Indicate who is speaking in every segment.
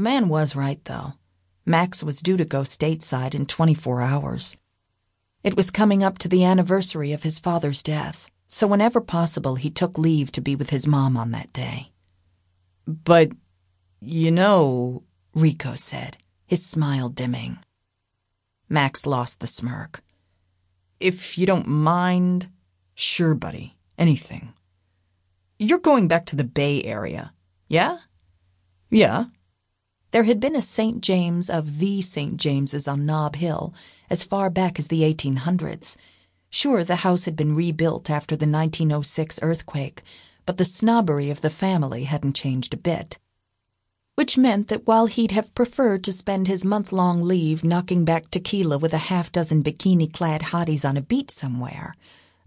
Speaker 1: The man was right, though. Max was due to go stateside in 24 hours. It was coming up to the anniversary of his father's death, so whenever possible, he took leave to be with his mom on that day. But, you know, Rico said, his smile dimming. Max lost the smirk. If you don't mind. Sure, buddy. Anything. You're going back to the Bay Area, yeah? Yeah. There had been a St. James of the St. James's on Nob Hill as far back as the 1800s. Sure, the house had been rebuilt after the 1906 earthquake, but the snobbery of the family hadn't changed a bit. Which meant that while he'd have preferred to spend his month long leave knocking back tequila with a half dozen bikini clad hotties on a beach somewhere,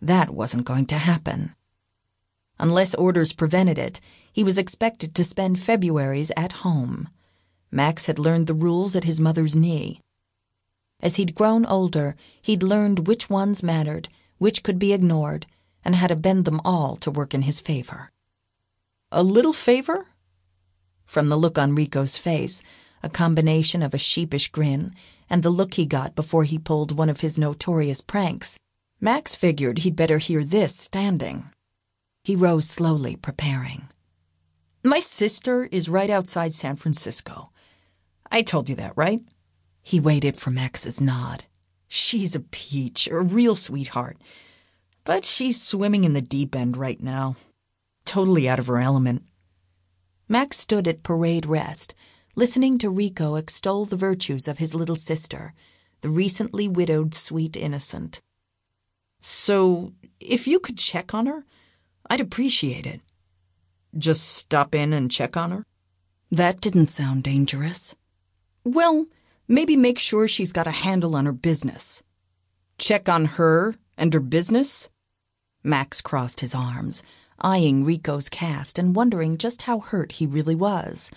Speaker 1: that wasn't going to happen. Unless orders prevented it, he was expected to spend February's at home. Max had learned the rules at his mother's knee. As he'd grown older, he'd learned which ones mattered, which could be ignored, and how to bend them all to work in his favor. A little favor? From the look on Rico's face, a combination of a sheepish grin and the look he got before he pulled one of his notorious pranks, Max figured he'd better hear this standing. He rose slowly, preparing. My sister is right outside San Francisco. I told you that, right? He waited for Max's nod. She's a peach, a real sweetheart. But she's swimming in the deep end right now. Totally out of her element. Max stood at parade rest, listening to Rico extol the virtues of his little sister, the recently widowed sweet innocent. So, if you could check on her, I'd appreciate it. Just stop in and check on her? That didn't sound dangerous. Well, maybe make sure she's got a handle on her business. Check on her and her business? Max crossed his arms, eyeing Rico's cast and wondering just how hurt he really was.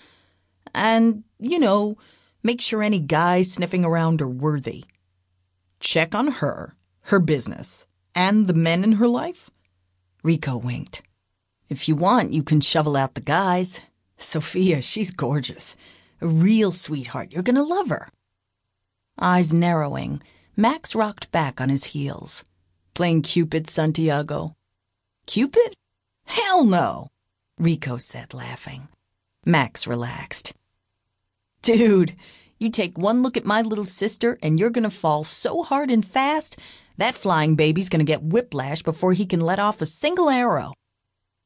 Speaker 1: And, you know, make sure any guys sniffing around are worthy. Check on her, her business, and the men in her life? Rico winked. If you want, you can shovel out the guys. Sophia, she's gorgeous. A real sweetheart. You're gonna love her. Eyes narrowing, Max rocked back on his heels. Playing Cupid, Santiago. Cupid? Hell no, Rico said, laughing. Max relaxed. Dude, you take one look at my little sister and you're gonna fall so hard and fast, that flying baby's gonna get whiplash before he can let off a single arrow.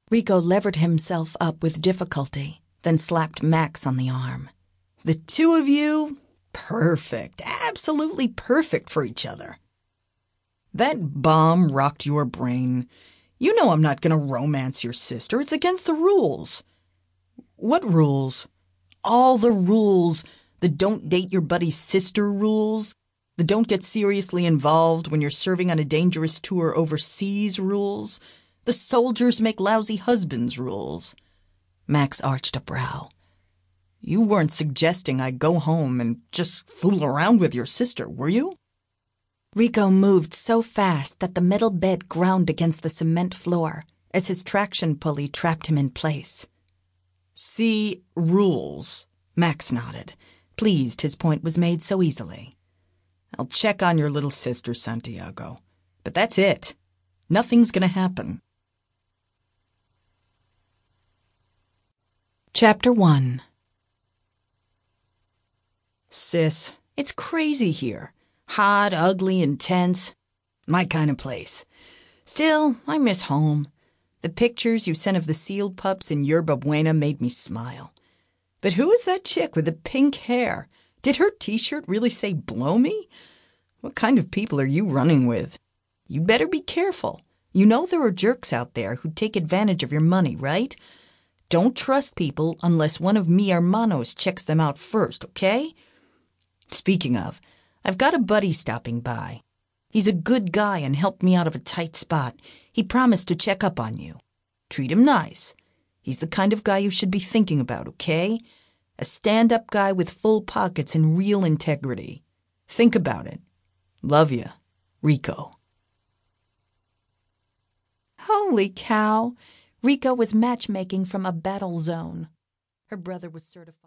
Speaker 1: Rico levered himself up with difficulty, then slapped Max on the arm. The two of you, perfect, absolutely perfect for each other. That bomb rocked your brain. You know I'm not going to romance your sister. It's against the rules. What rules? All the rules. The don't date your buddy's sister rules. The don't get seriously involved when you're serving on a dangerous tour overseas rules. The soldiers make lousy husbands rules. Max arched a brow. You weren't suggesting I go home and just fool around with your sister, were you? Rico moved so fast that the metal bed ground against the cement floor as his traction pulley trapped him in place. See rules, Max nodded, pleased his point was made so easily. I'll check on your little sister, Santiago. But that's it. Nothing's gonna happen. Chapter 1 Sis, it's crazy here. Hot, ugly, intense. My kind of place. Still, I miss home. The pictures you sent of the sealed pups in Yerba Buena made me smile. But who is that chick with the pink hair? Did her t shirt really say blow me? What kind of people are you running with? You better be careful. You know there are jerks out there who take advantage of your money, right? Don't trust people unless one of mi hermanos checks them out first, okay? Speaking of, I've got a buddy stopping by. He's a good guy and helped me out of a tight spot. He promised to check up on you. Treat him nice. He's the kind of guy you should be thinking about, okay? A stand up guy with full pockets and real integrity. Think about it. Love you, Rico. Holy cow! Rico was matchmaking from a battle zone. Her brother was certified.